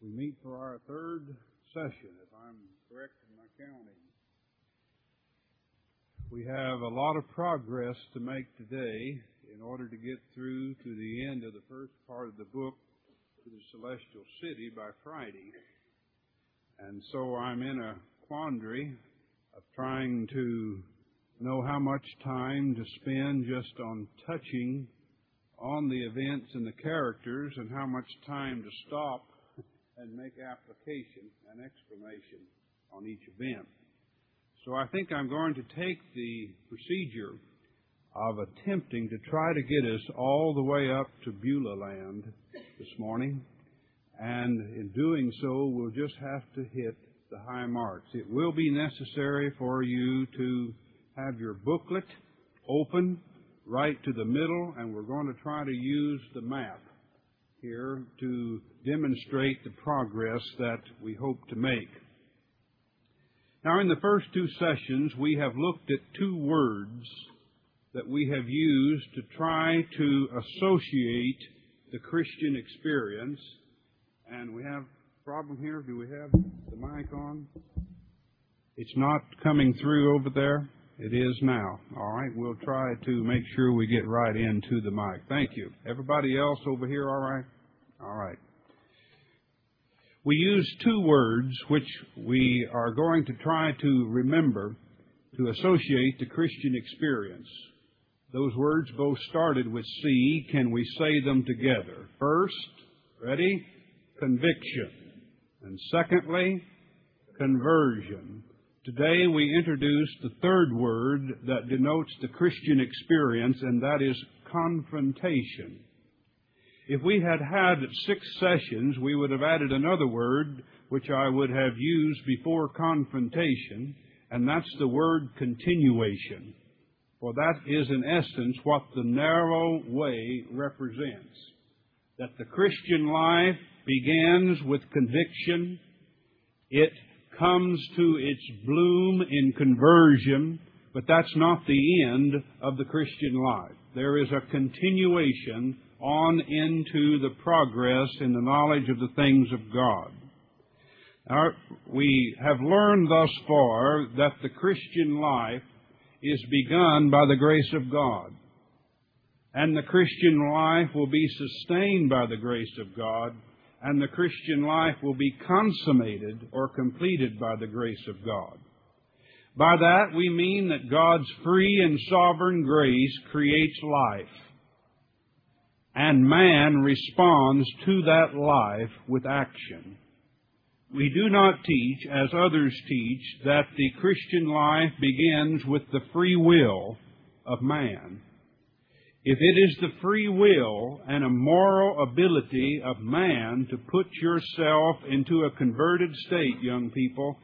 We meet for our third session, if I'm correct in my counting. We have a lot of progress to make today in order to get through to the end of the first part of the book to the celestial city by Friday. And so I'm in a quandary of trying to know how much time to spend just on touching on the events and the characters and how much time to stop and make application and explanation on each event. So I think I'm going to take the procedure of attempting to try to get us all the way up to Beulah land this morning. And in doing so, we'll just have to hit the high marks. It will be necessary for you to have your booklet open right to the middle, and we're going to try to use the map here to demonstrate the progress that we hope to make. Now, in the first two sessions, we have looked at two words that we have used to try to associate the Christian experience. And we have a problem here. Do we have the mic on? It's not coming through over there. It is now. All right. We'll try to make sure we get right into the mic. Thank you. Everybody else over here, all right? All right. We use two words which we are going to try to remember to associate the Christian experience. Those words both started with C. Can we say them together? First, ready? Conviction. And secondly, conversion. Today we introduce the third word that denotes the Christian experience, and that is confrontation. If we had had six sessions, we would have added another word which I would have used before confrontation, and that's the word continuation. For that is in essence what the narrow way represents. That the Christian life begins with conviction, it comes to its bloom in conversion, but that's not the end of the Christian life. There is a continuation on into the progress in the knowledge of the things of God. Now, we have learned thus far that the Christian life is begun by the grace of God. And the Christian life will be sustained by the grace of God and the Christian life will be consummated or completed by the grace of God. By that we mean that God's free and sovereign grace creates life, and man responds to that life with action. We do not teach, as others teach, that the Christian life begins with the free will of man. If it is the free will and a moral ability of man to put yourself into a converted state, young people,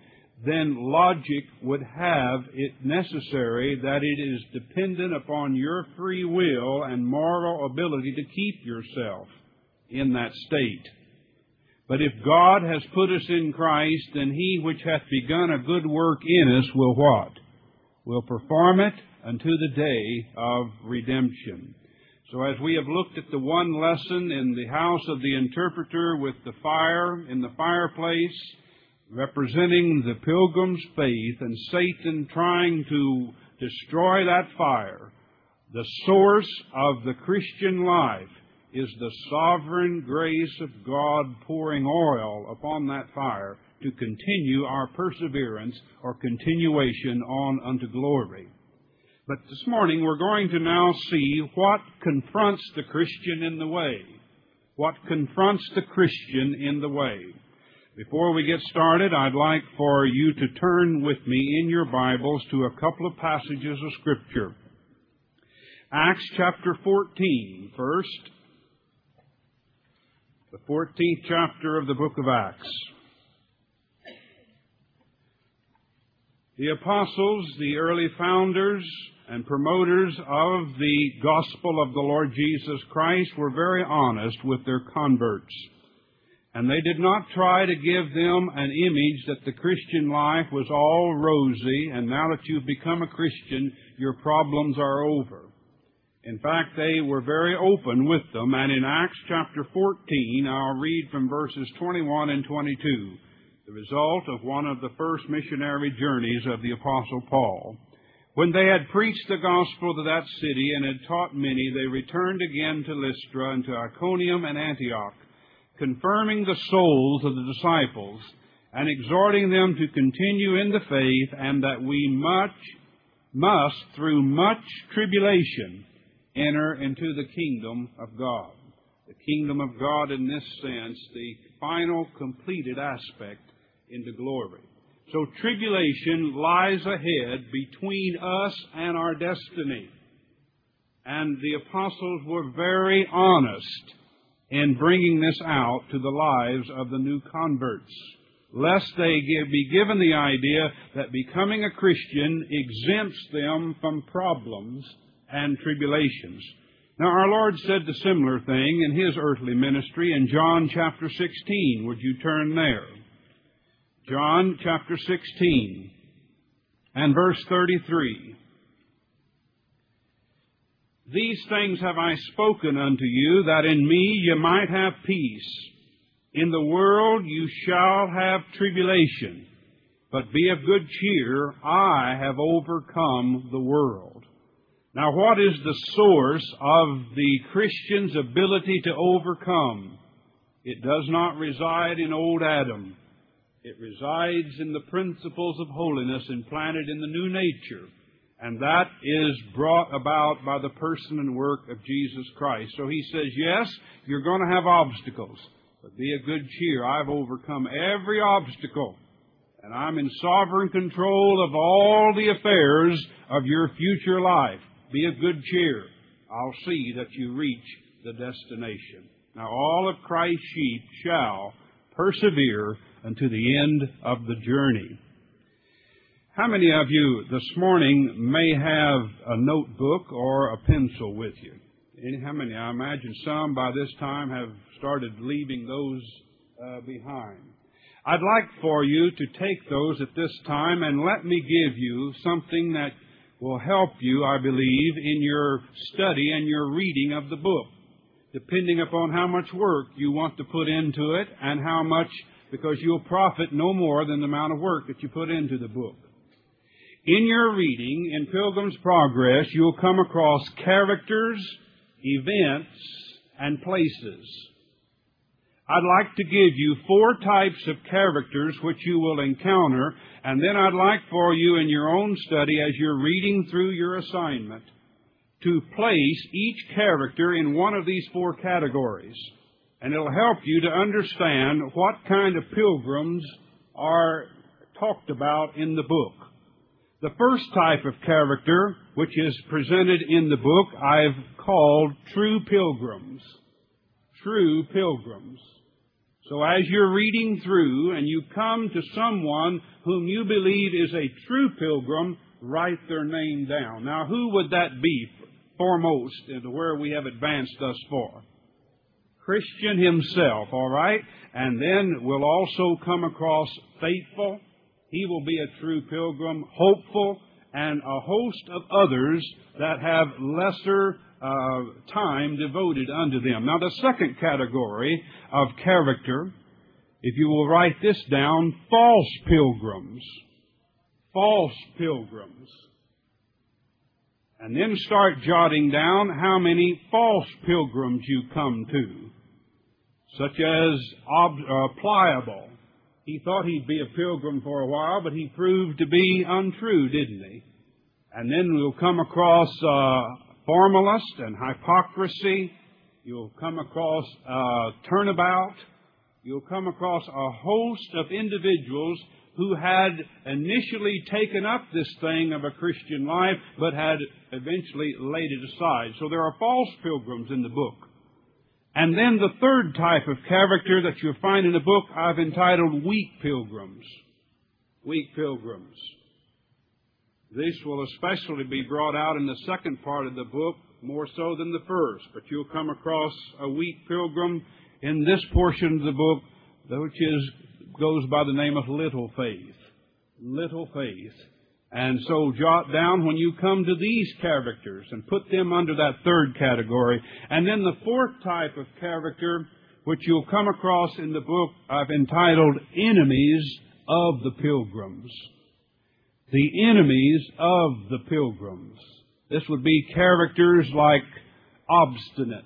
then logic would have it necessary that it is dependent upon your free will and moral ability to keep yourself in that state. But if God has put us in Christ, then he which hath begun a good work in us will what? Will perform it unto the day of redemption. So as we have looked at the one lesson in the house of the interpreter with the fire in the fireplace, representing the pilgrim's faith and Satan trying to destroy that fire, the source of the Christian life is the sovereign grace of God pouring oil upon that fire to continue our perseverance or continuation on unto glory. But this morning we're going to now see what confronts the Christian in the way. What confronts the Christian in the way. Before we get started, I'd like for you to turn with me in your Bibles to a couple of passages of Scripture. Acts chapter 14, first. The 14th chapter of the book of Acts. The apostles, the early founders, and promoters of the gospel of the Lord Jesus Christ were very honest with their converts. And they did not try to give them an image that the Christian life was all rosy and now that you've become a Christian, your problems are over. In fact, they were very open with them, and in Acts chapter 14, I'll read from verses 21 and 22, the result of one of the first missionary journeys of the Apostle Paul. When they had preached the gospel to that city and had taught many, they returned again to Lystra and to Iconium and Antioch, confirming the souls of the disciples and exhorting them to continue in the faith and that we much must, through much tribulation, enter into the kingdom of God. The kingdom of God, in this sense, the final completed aspect into glory. So tribulation lies ahead between us and our destiny. And the apostles were very honest in bringing this out to the lives of the new converts, lest they be given the idea that becoming a Christian exempts them from problems and tribulations. Now, our Lord said the similar thing in His earthly ministry in John chapter 16. Would you turn there? John chapter 16 and verse 33. These things have I spoken unto you, that in me ye might have peace. In the world you shall have tribulation, but be of good cheer, I have overcome the world. Now, what is the source of the Christian's ability to overcome? It does not reside in old Adam. It resides in the principles of holiness implanted in the new nature. And that is brought about by the person and work of Jesus Christ. So he says, yes, you're going to have obstacles, but be of good cheer. I've overcome every obstacle. And I'm in sovereign control of all the affairs of your future life. Be of good cheer. I'll see that you reach the destination. Now all of Christ's sheep shall persevere unto the end of the journey. How many of you this morning may have a notebook or a pencil with you? How many? I imagine some by this time have started leaving those uh, behind. I'd like for you to take those at this time and let me give you something that will help you, I believe, in your study and your reading of the book, depending upon how much work you want to put into it and how much, because you'll profit no more than the amount of work that you put into the book. In your reading, in Pilgrim's Progress, you'll come across characters, events, and places. I'd like to give you four types of characters which you will encounter, and then I'd like for you in your own study as you're reading through your assignment to place each character in one of these four categories. And it'll help you to understand what kind of pilgrims are talked about in the book. The first type of character, which is presented in the book, I've called true pilgrims. True pilgrims. So as you're reading through and you come to someone whom you believe is a true pilgrim, write their name down. Now, who would that be foremost into where we have advanced thus far? Christian himself, all right? And then we'll also come across faithful. He will be a true pilgrim, hopeful, and a host of others that have lesser uh, time devoted unto them. Now, the second category of character, if you will write this down, false pilgrims. False pilgrims. And then start jotting down how many false pilgrims you come to, such as uh, pliable. He thought he'd be a pilgrim for a while, but he proved to be untrue, didn't he? And then we'll come across uh, formalist and hypocrisy. You'll come across uh, turnabout. You'll come across a host of individuals who had initially taken up this thing of a Christian life, but had eventually laid it aside. So there are false pilgrims in the book. And then the third type of character that you'll find in the book I've entitled weak pilgrims. Weak pilgrims. This will especially be brought out in the second part of the book, more so than the first. But you'll come across a weak pilgrim in this portion of the book, which is, goes by the name of little faith. Little faith. And so jot down when you come to these characters and put them under that third category. And then the fourth type of character, which you'll come across in the book I've entitled Enemies of the Pilgrims. The enemies of the pilgrims. This would be characters like obstinate.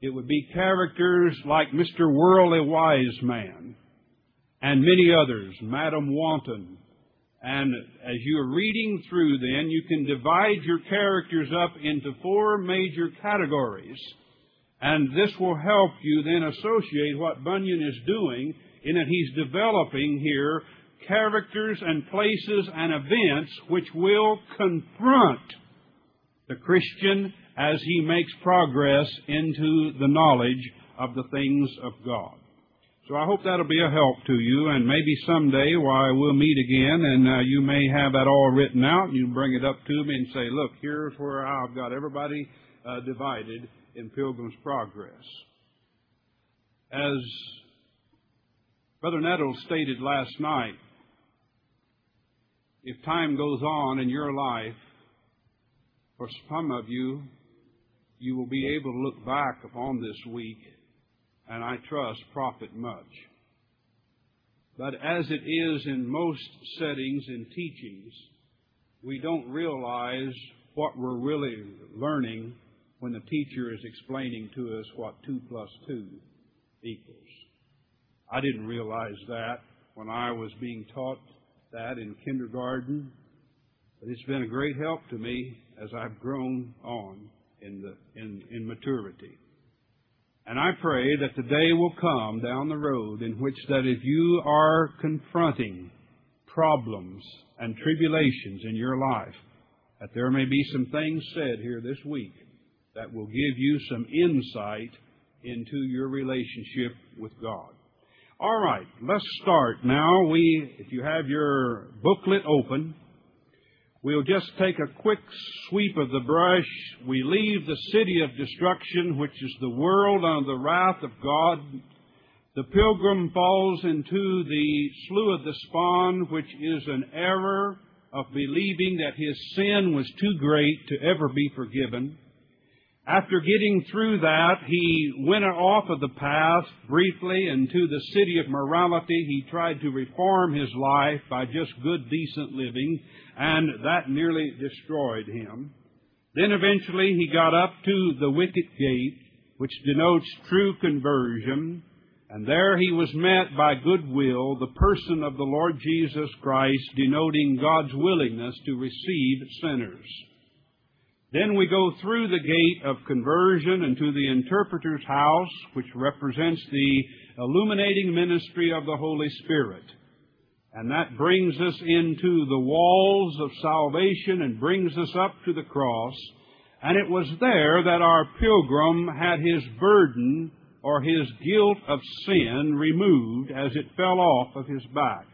It would be characters like Mr. Worldly Wise Man and many others, Madam Wanton. And as you're reading through then, you can divide your characters up into four major categories. And this will help you then associate what Bunyan is doing in that he's developing here characters and places and events which will confront the Christian as he makes progress into the knowledge of the things of God. So I hope that'll be a help to you, and maybe someday, why we'll meet again, and uh, you may have that all written out. And you bring it up to me and say, "Look, here's where I've got everybody uh, divided in Pilgrim's Progress." As Brother Nettle stated last night, if time goes on in your life, for some of you, you will be able to look back upon this week and I trust profit much. But as it is in most settings and teachings, we don't realize what we're really learning when the teacher is explaining to us what 2 plus 2 equals. I didn't realize that when I was being taught that in kindergarten, but it's been a great help to me as I've grown on in, the, in, in maturity. And I pray that the day will come down the road in which that if you are confronting problems and tribulations in your life, that there may be some things said here this week that will give you some insight into your relationship with God. All right, let's start now. We, if you have your booklet open, We'll just take a quick sweep of the brush. We leave the city of destruction, which is the world under the wrath of God. The pilgrim falls into the slough of the spawn, which is an error of believing that his sin was too great to ever be forgiven. After getting through that, he went off of the path briefly into the city of morality. He tried to reform his life by just good, decent living, and that nearly destroyed him. Then eventually he got up to the wicket gate, which denotes true conversion, and there he was met by goodwill, the person of the Lord Jesus Christ, denoting God's willingness to receive sinners. Then we go through the gate of conversion into the interpreter's house, which represents the illuminating ministry of the Holy Spirit. And that brings us into the walls of salvation and brings us up to the cross. And it was there that our pilgrim had his burden or his guilt of sin removed as it fell off of his back.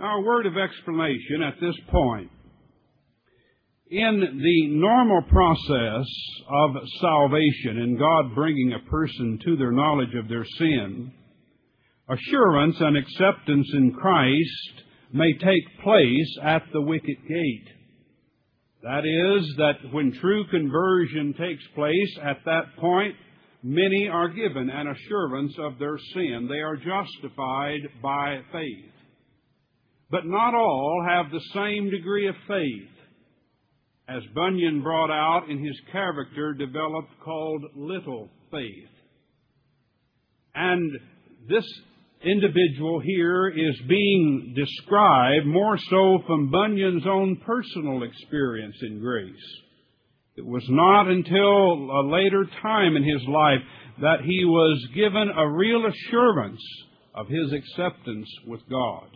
Now, a word of explanation at this point in the normal process of salvation and God bringing a person to their knowledge of their sin, assurance and acceptance in Christ may take place at the wicket gate. That is, that when true conversion takes place, at that point, many are given an assurance of their sin. They are justified by faith. But not all have the same degree of faith as Bunyan brought out in his character developed called little faith. And this individual here is being described more so from Bunyan's own personal experience in grace. It was not until a later time in his life that he was given a real assurance of his acceptance with God.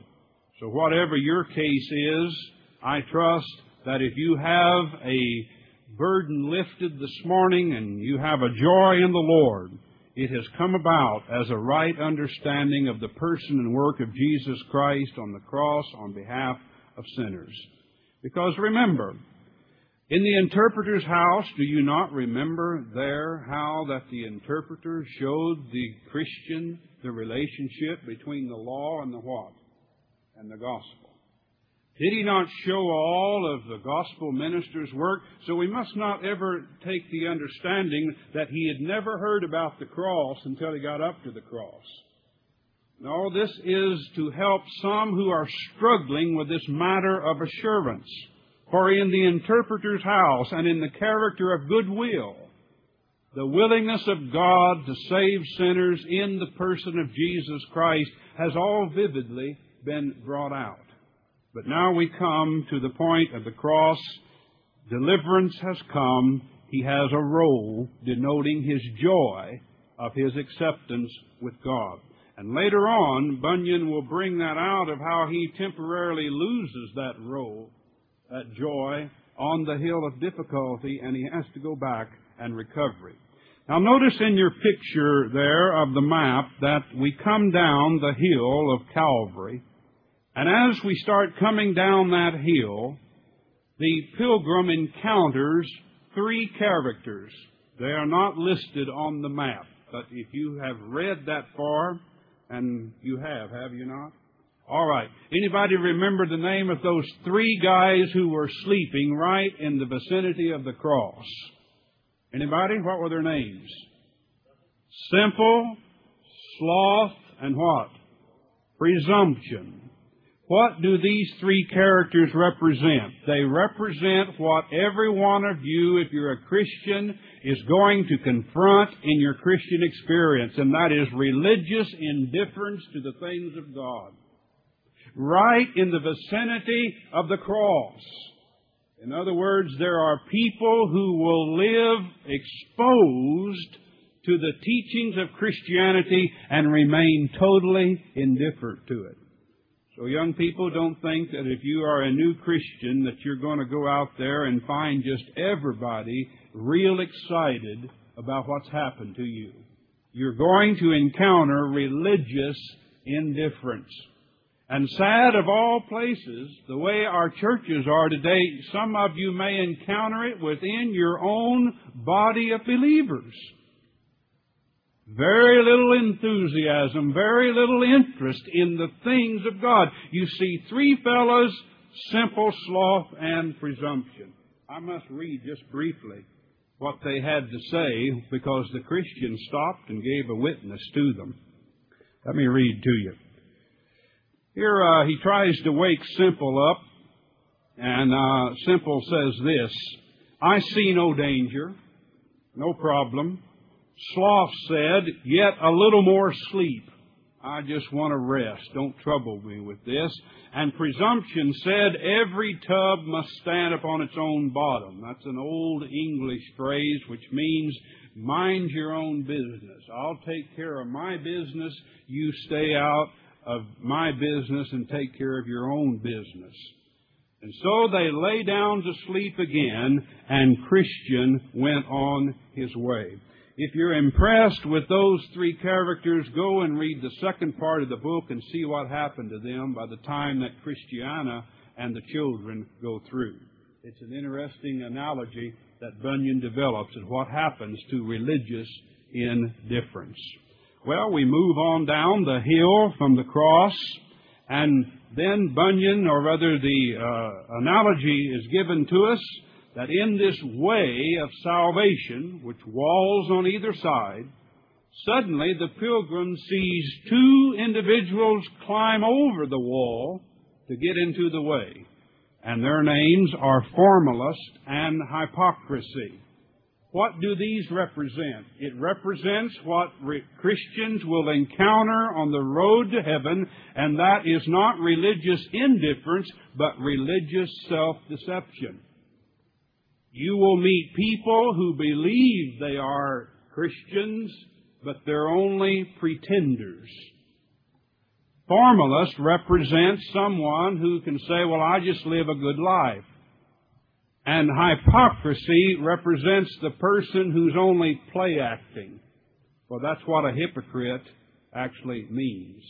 So whatever your case is, I trust that if you have a burden lifted this morning and you have a joy in the Lord, it has come about as a right understanding of the person and work of Jesus Christ on the cross on behalf of sinners. Because remember, in the interpreter's house, do you not remember there how that the interpreter showed the Christian the relationship between the law and the what? And the gospel. Did he not show all of the gospel minister's work? So we must not ever take the understanding that he had never heard about the cross until he got up to the cross. No, this is to help some who are struggling with this matter of assurance. For in the interpreter's house and in the character of goodwill, the willingness of God to save sinners in the person of Jesus Christ has all vividly been brought out. But now we come to the point of the cross. Deliverance has come. He has a roll denoting his joy of his acceptance with God. And later on, Bunyan will bring that out of how he temporarily loses that roll, that joy, on the hill of difficulty, and he has to go back and recover it. Now notice in your picture there of the map that we come down the hill of Calvary, and as we start coming down that hill, the pilgrim encounters three characters. They are not listed on the map, but if you have read that far, and you have, have you not? All right. Anybody remember the name of those three guys who were sleeping right in the vicinity of the cross? Anybody? What were their names? Simple, sloth, and what? Presumption. What do these three characters represent? They represent what every one of you, if you're a Christian, is going to confront in your Christian experience, and that is religious indifference to the things of God. Right in the vicinity of the cross. In other words, there are people who will live exposed to the teachings of Christianity and remain totally indifferent to it. So young people, don't think that if you are a new Christian that you're going to go out there and find just everybody real excited about what's happened to you. You're going to encounter religious indifference. And sad of all places, the way our churches are today, some of you may encounter it within your own body of believers. Very little enthusiasm, very little interest in the things of God. You see three fellows, simple sloth and presumption. I must read just briefly what they had to say because the Christian stopped and gave a witness to them. Let me read to you. Here uh, he tries to wake Simple up, and uh, Simple says this I see no danger, no problem. Sloth said, Yet a little more sleep. I just want to rest. Don't trouble me with this. And presumption said, Every tub must stand upon its own bottom. That's an old English phrase which means mind your own business. I'll take care of my business. You stay out of my business and take care of your own business. And so they lay down to sleep again, and Christian went on his way. If you're impressed with those three characters, go and read the second part of the book and see what happened to them by the time that Christiana and the children go through. It's an interesting analogy that Bunyan develops of what happens to religious indifference. Well, we move on down the hill from the cross, and then Bunyan, or rather the uh, analogy is given to us that in this way of salvation, which walls on either side, suddenly the pilgrim sees two individuals climb over the wall to get into the way. And their names are formalist and hypocrisy. What do these represent? It represents what re- Christians will encounter on the road to heaven, and that is not religious indifference, but religious self-deception. You will meet people who believe they are Christians, but they're only pretenders. Formalist represents someone who can say, well, I just live a good life. And hypocrisy represents the person who's only play acting. Well, that's what a hypocrite actually means.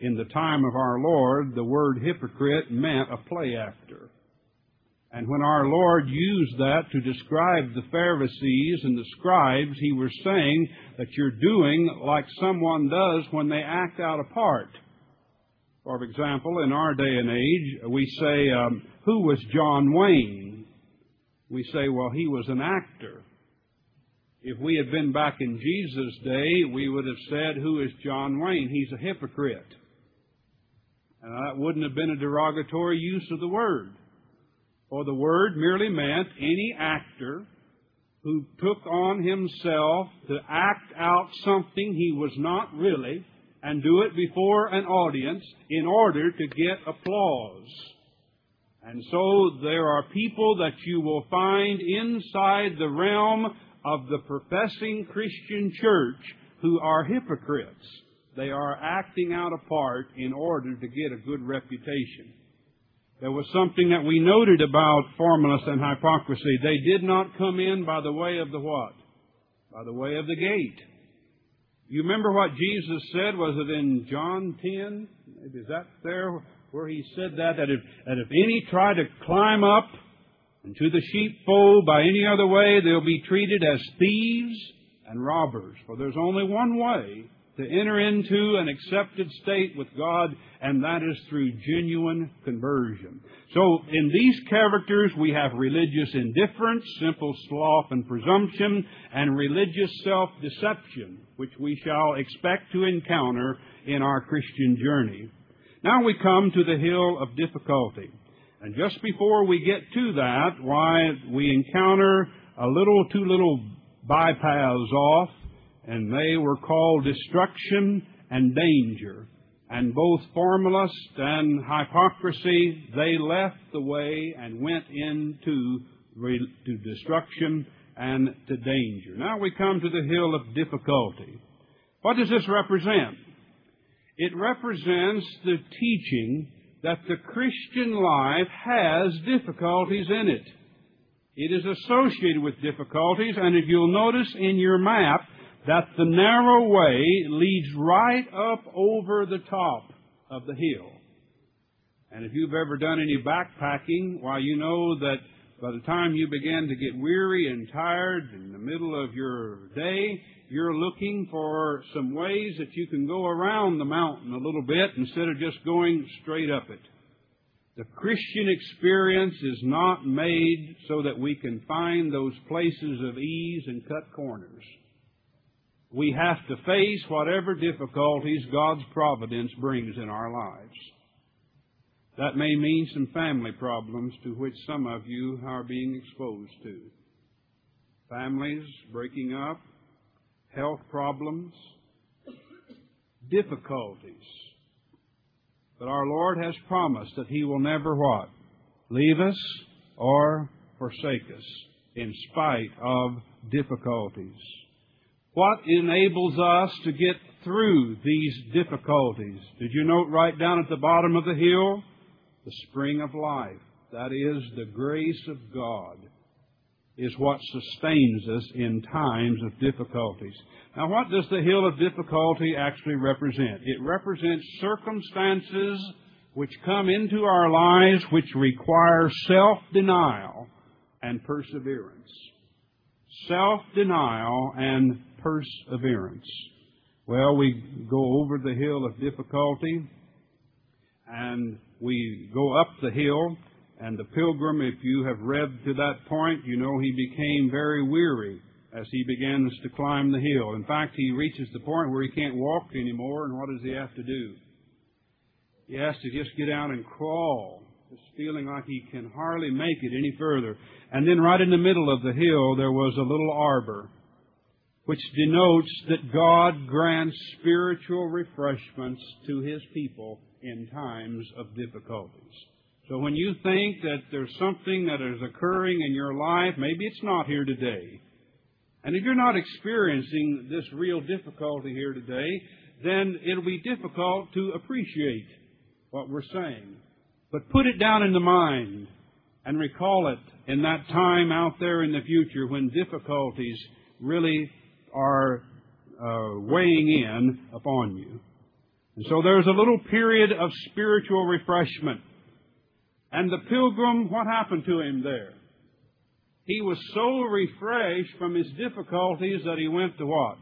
In the time of our Lord, the word hypocrite meant a play actor. And when our Lord used that to describe the Pharisees and the scribes, he was saying that you're doing like someone does when they act out a part. For example, in our day and age, we say, um, Who was John Wayne? We say, Well, he was an actor. If we had been back in Jesus' day, we would have said, Who is John Wayne? He's a hypocrite. And that wouldn't have been a derogatory use of the word. For the word merely meant any actor who took on himself to act out something he was not really and do it before an audience in order to get applause. And so there are people that you will find inside the realm of the professing Christian church who are hypocrites. They are acting out a part in order to get a good reputation. There was something that we noted about formalists and hypocrisy. They did not come in by the way of the what? By the way of the gate. You remember what Jesus said? Was it in John 10? Is that there where he said that? That if, that if any try to climb up into the sheepfold by any other way, they'll be treated as thieves and robbers. For there's only one way to enter into an accepted state with God, and that is through genuine conversion. So, in these characters, we have religious indifference, simple sloth and presumption, and religious self-deception, which we shall expect to encounter in our Christian journey. Now we come to the hill of difficulty. And just before we get to that, why we encounter a little, two little bypaths off and they were called destruction and danger. And both formalist and hypocrisy, they left the way and went into to destruction and to danger. Now we come to the hill of difficulty. What does this represent? It represents the teaching that the Christian life has difficulties in it. It is associated with difficulties, and if you'll notice in your map, that the narrow way leads right up over the top of the hill. And if you've ever done any backpacking, why, you know that by the time you begin to get weary and tired in the middle of your day, you're looking for some ways that you can go around the mountain a little bit instead of just going straight up it. The Christian experience is not made so that we can find those places of ease and cut corners we have to face whatever difficulties God's providence brings in our lives. That may mean some family problems to which some of you are being exposed to. Families breaking up, health problems, difficulties. But our Lord has promised that He will never what? Leave us or forsake us in spite of difficulties. What enables us to get through these difficulties? Did you note right down at the bottom of the hill? The spring of life. That is the grace of God is what sustains us in times of difficulties. Now what does the hill of difficulty actually represent? It represents circumstances which come into our lives which require self-denial and perseverance. Self-denial and perseverance. Well, we go over the hill of difficulty and we go up the hill and the pilgrim, if you have read to that point, you know he became very weary as he begins to climb the hill. In fact, he reaches the point where he can't walk anymore, and what does he have to do? He has to just get out and crawl, just feeling like he can hardly make it any further. And then right in the middle of the hill, there was a little arbor which denotes that God grants spiritual refreshments to His people in times of difficulties. So when you think that there's something that is occurring in your life, maybe it's not here today. And if you're not experiencing this real difficulty here today, then it'll be difficult to appreciate what we're saying. But put it down in the mind and recall it in that time out there in the future when difficulties really are uh, weighing in upon you. And so there's a little period of spiritual refreshment. And the pilgrim, what happened to him there? He was so refreshed from his difficulties that he went to what?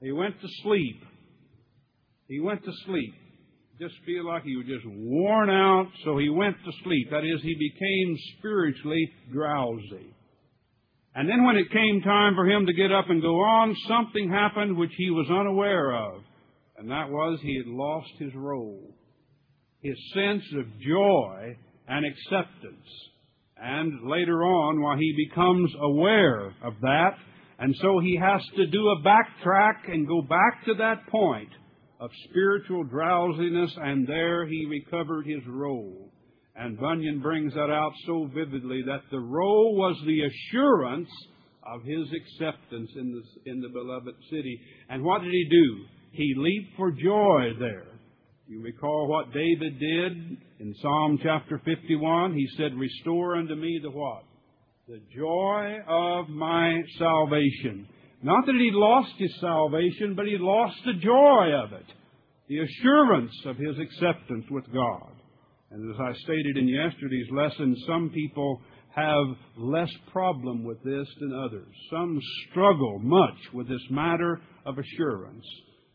He went to sleep. He went to sleep. just feel like he was just worn out, so he went to sleep. That is, he became spiritually drowsy. And then when it came time for him to get up and go on, something happened which he was unaware of. And that was he had lost his roll. His sense of joy and acceptance. And later on, while he becomes aware of that, and so he has to do a backtrack and go back to that point of spiritual drowsiness, and there he recovered his roll. And Bunyan brings that out so vividly that the roll was the assurance of his acceptance in the, in the beloved city. And what did he do? He leaped for joy there. You recall what David did in Psalm chapter 51? He said, Restore unto me the what? The joy of my salvation. Not that he'd lost his salvation, but he'd lost the joy of it. The assurance of his acceptance with God. And as I stated in yesterday's lesson, some people have less problem with this than others. Some struggle much with this matter of assurance.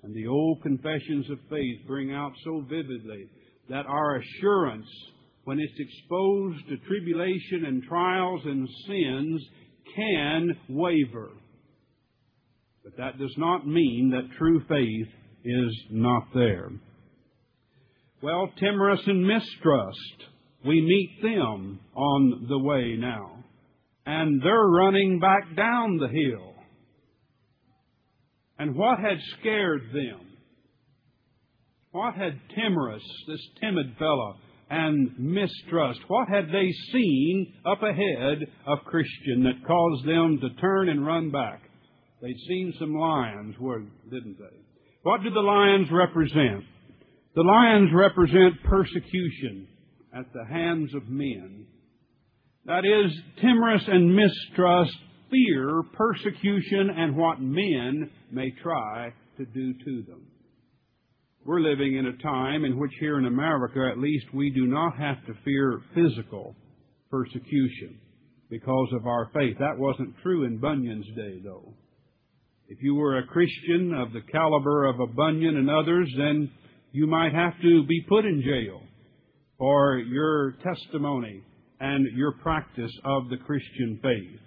And the old confessions of faith bring out so vividly that our assurance, when it's exposed to tribulation and trials and sins, can waver. But that does not mean that true faith is not there. Well, timorous and mistrust, we meet them on the way now. And they're running back down the hill. And what had scared them? What had timorous, this timid fellow, and mistrust, what had they seen up ahead of Christian that caused them to turn and run back? They'd seen some lions, didn't they? What do the lions represent? The lions represent persecution at the hands of men. That is, timorous and mistrust fear persecution and what men may try to do to them. We're living in a time in which here in America, at least, we do not have to fear physical persecution because of our faith. That wasn't true in Bunyan's day, though. If you were a Christian of the caliber of a Bunyan and others, then you might have to be put in jail for your testimony and your practice of the Christian faith.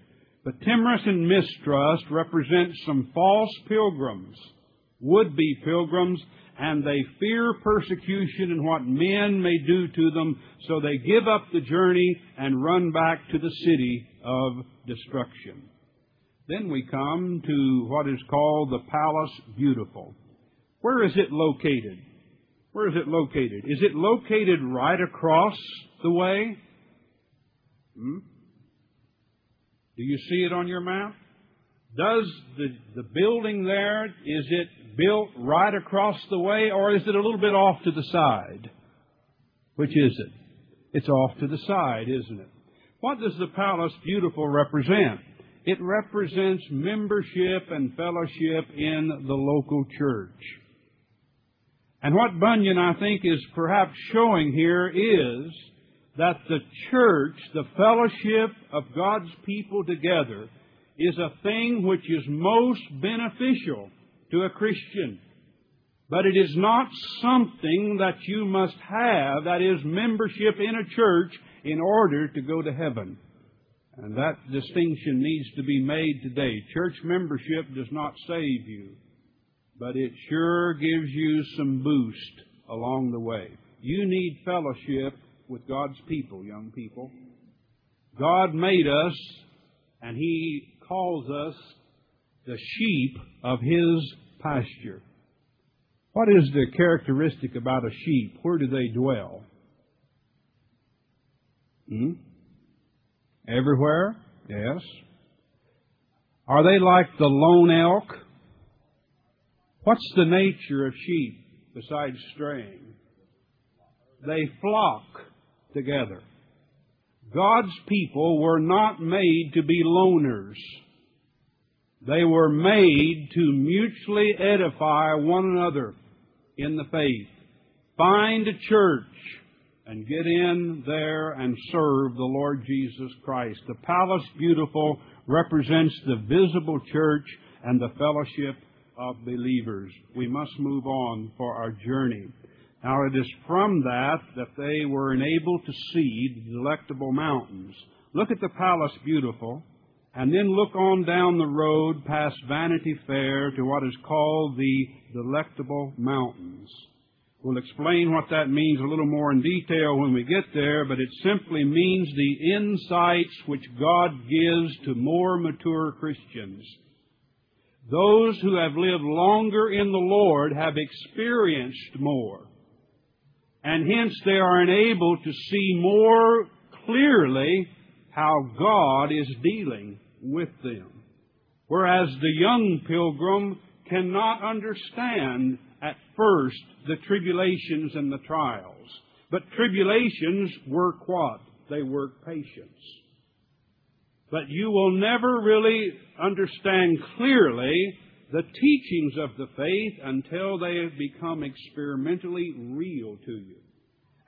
But timorous and mistrust represent some false pilgrims, would-be pilgrims, and they fear persecution and what men may do to them, so they give up the journey and run back to the city of destruction. Then we come to what is called the Palace Beautiful. Where is it located? Where is it located? Is it located right across the way? Hmm? Do you see it on your map? Does the, the building there, is it built right across the way or is it a little bit off to the side? Which is it? It's off to the side, isn't it? What does the palace beautiful represent? It represents membership and fellowship in the local church. And what Bunyan, I think, is perhaps showing here is that the church, the fellowship of God's people together, is a thing which is most beneficial to a Christian. But it is not something that you must have, that is, membership in a church in order to go to heaven. And that distinction needs to be made today. Church membership does not save you but it sure gives you some boost along the way. You need fellowship with God's people, young people. God made us, and He calls us the sheep of His pasture. What is the characteristic about a sheep? Where do they dwell? Hmm? Everywhere? Yes. Are they like the lone elk? What's the nature of sheep besides straying? They flock together. God's people were not made to be loners. They were made to mutually edify one another in the faith. Find a church and get in there and serve the Lord Jesus Christ. The palace beautiful represents the visible church and the fellowship of believers. We must move on for our journey. Now it is from that that they were enabled to see the delectable mountains. Look at the palace beautiful, and then look on down the road past Vanity Fair to what is called the delectable mountains. We'll explain what that means a little more in detail when we get there, but it simply means the insights which God gives to more mature Christians. Those who have lived longer in the Lord have experienced more. And hence they are enabled to see more clearly how God is dealing with them. Whereas the young pilgrim cannot understand at first the tribulations and the trials. But tribulations work what? They work patience. But you will never really understand clearly the teachings of the faith until they have become experimentally real to you.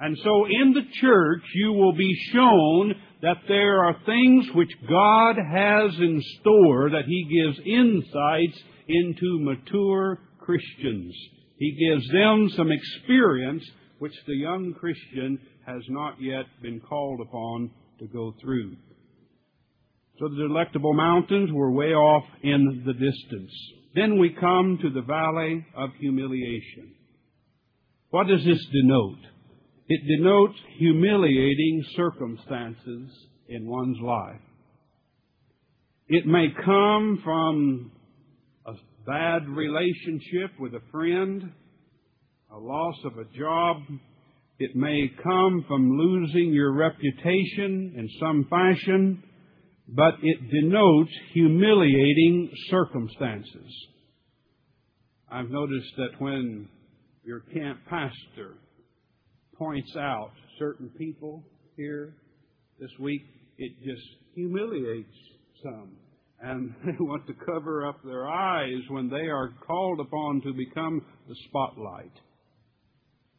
And so in the church, you will be shown that there are things which God has in store that He gives insights into mature Christians. He gives them some experience which the young Christian has not yet been called upon to go through. So the delectable mountains were way off in the distance. Then we come to the valley of humiliation. What does this denote? It denotes humiliating circumstances in one's life. It may come from a bad relationship with a friend, a loss of a job. It may come from losing your reputation in some fashion, but it denotes humiliating circumstances. I've noticed that when your camp pastor points out certain people here this week, it just humiliates some. And they want to cover up their eyes when they are called upon to become the spotlight.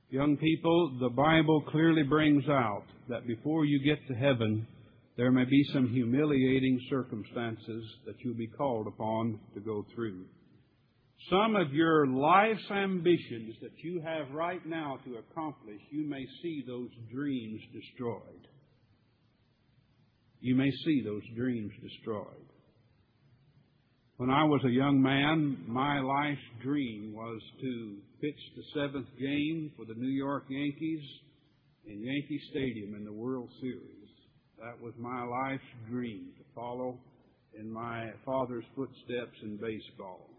Young people, the Bible clearly brings out that before you get to heaven, there may be some humiliating circumstances that you'll be called upon to go through. Some of your life's ambitions that you have right now to accomplish, you may see those dreams destroyed. You may see those dreams destroyed. When I was a young man, my life's dream was to pitch the seventh game for the New York Yankees in Yankee Stadium in the World Series. That was my life's dream, to follow in my father's footsteps in baseball.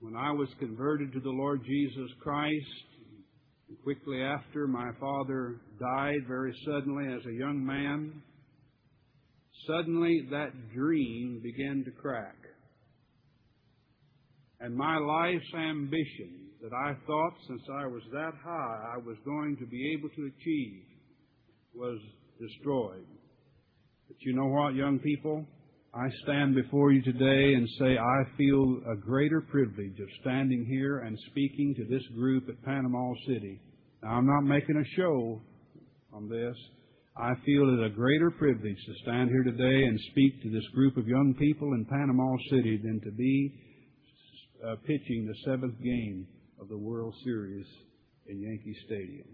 When I was converted to the Lord Jesus Christ, quickly after my father died very suddenly as a young man, suddenly that dream began to crack. And my life's ambition that I thought since I was that high I was going to be able to achieve was destroyed. But you know what, young people? I stand before you today and say I feel a greater privilege of standing here and speaking to this group at Panama City. Now, I'm not making a show on this. I feel it a greater privilege to stand here today and speak to this group of young people in Panama City than to be uh, pitching the seventh game of the World Series in Yankee Stadium.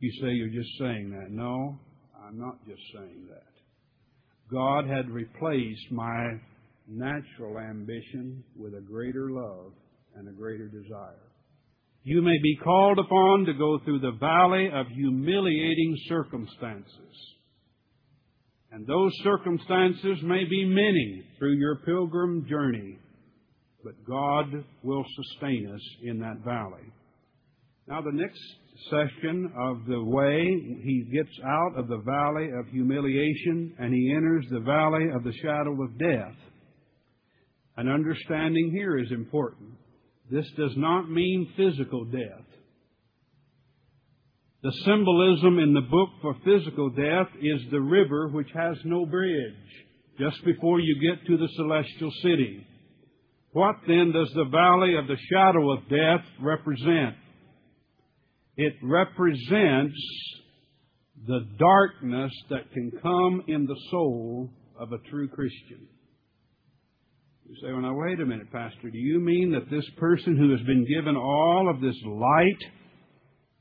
You say you're just saying that. No, I'm not just saying that. God had replaced my natural ambition with a greater love and a greater desire. You may be called upon to go through the valley of humiliating circumstances. And those circumstances may be many through your pilgrim journey, but God will sustain us in that valley. Now, the next section of the way, he gets out of the valley of humiliation and he enters the valley of the shadow of death. An understanding here is important. This does not mean physical death. The symbolism in the book for physical death is the river which has no bridge just before you get to the celestial city. What then does the valley of the shadow of death represent? It represents the darkness that can come in the soul of a true Christian. You say, well, now wait a minute, Pastor. Do you mean that this person who has been given all of this light,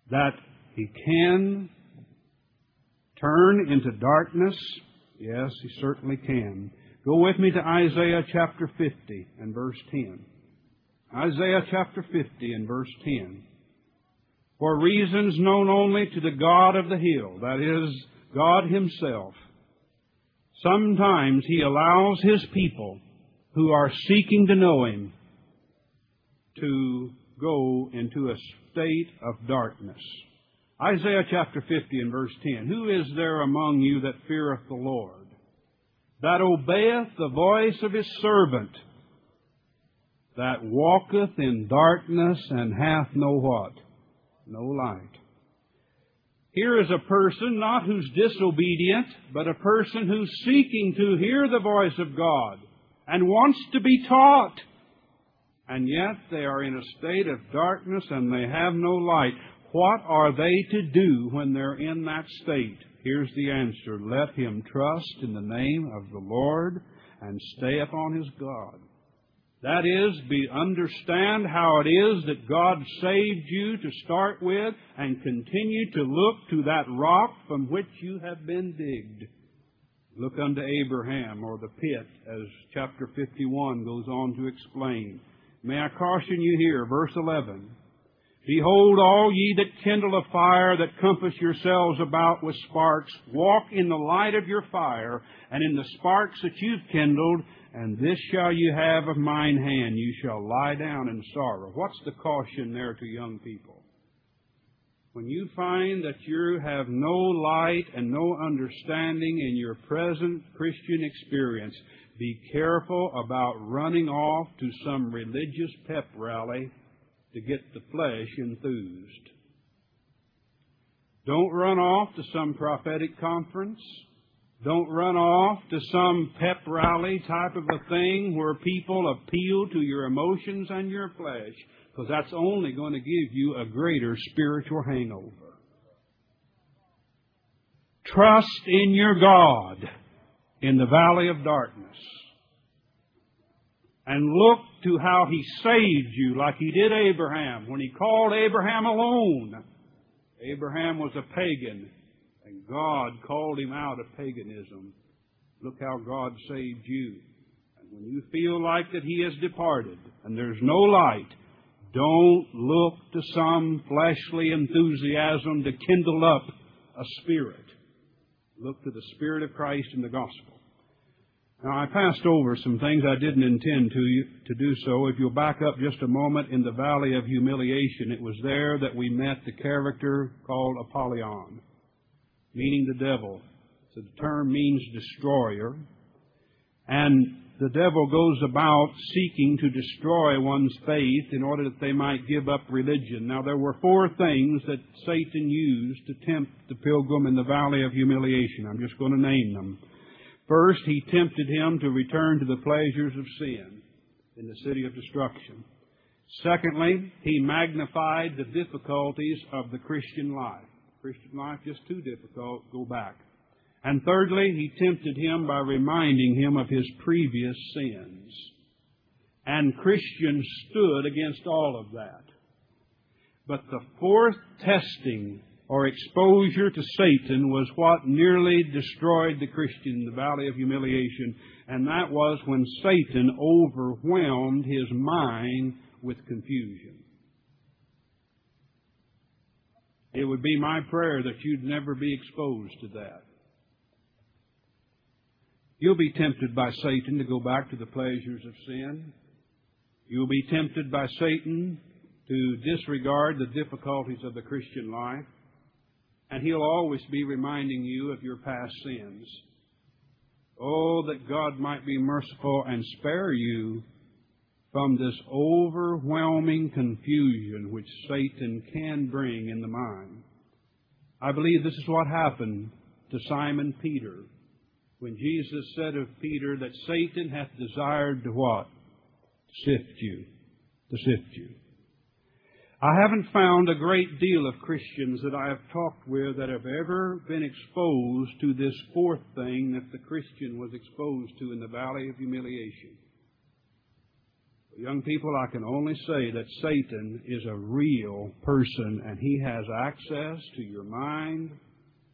that he can turn into darkness? Yes, he certainly can. Go with me to Isaiah chapter 50 and verse 10. Isaiah chapter 50 and verse 10. For reasons known only to the God of the hill, that is, God Himself, sometimes He allows His people who are seeking to know Him to go into a state of darkness. Isaiah chapter 50 and verse 10. Who is there among you that feareth the Lord, that obeyeth the voice of his servant, that walketh in darkness and hath no what? No light. Here is a person not who's disobedient, but a person who's seeking to hear the voice of God and wants to be taught. And yet they are in a state of darkness and they have no light. What are they to do when they're in that state? Here's the answer. Let him trust in the name of the Lord and stay upon his God. That is, be understand how it is that God saved you to start with and continue to look to that rock from which you have been digged. Look unto Abraham or the pit as chapter 51 goes on to explain. May I caution you here, verse 11. Behold, all ye that kindle a fire, that compass yourselves about with sparks, walk in the light of your fire, and in the sparks that you've kindled, and this shall you have of mine hand, you shall lie down in sorrow. What's the caution there to young people? When you find that you have no light and no understanding in your present Christian experience, be careful about running off to some religious pep rally to get the flesh enthused. Don't run off to some prophetic conference. Don't run off to some pep rally type of a thing where people appeal to your emotions and your flesh, because that's only going to give you a greater spiritual hangover. Trust in your God in the valley of darkness and look to how He saved you like He did Abraham when He called Abraham alone. Abraham was a pagan and God called him out of paganism. Look how God saved you. And when you feel like that He has departed and there's no light, don't look to some fleshly enthusiasm to kindle up a spirit. Look to the Spirit of Christ in the gospel. Now, I passed over some things I didn't intend to, to do so. If you'll back up just a moment in the valley of humiliation, it was there that we met the character called Apollyon, meaning the devil. So the term means destroyer. And the devil goes about seeking to destroy one's faith in order that they might give up religion. Now, there were four things that Satan used to tempt the pilgrim in the valley of humiliation. I'm just going to name them. First, he tempted him to return to the pleasures of sin in the city of destruction. Secondly, he magnified the difficulties of the Christian life. Christian life just too difficult, go back. And thirdly, he tempted him by reminding him of his previous sins. And Christians stood against all of that. But the fourth testing or exposure to Satan was what nearly destroyed the Christian in the valley of humiliation, and that was when Satan overwhelmed his mind with confusion. It would be my prayer that you'd never be exposed to that. You'll be tempted by Satan to go back to the pleasures of sin. You'll be tempted by Satan to disregard the difficulties of the Christian life. And He'll always be reminding you of your past sins. Oh, that God might be merciful and spare you from this overwhelming confusion which Satan can bring in the mind. I believe this is what happened to Simon Peter when Jesus said of Peter that Satan hath desired to what? Sift you. To sift you. I haven't found a great deal of Christians that I have talked with that have ever been exposed to this fourth thing that the Christian was exposed to in the valley of humiliation. Young people, I can only say that Satan is a real person and he has access to your mind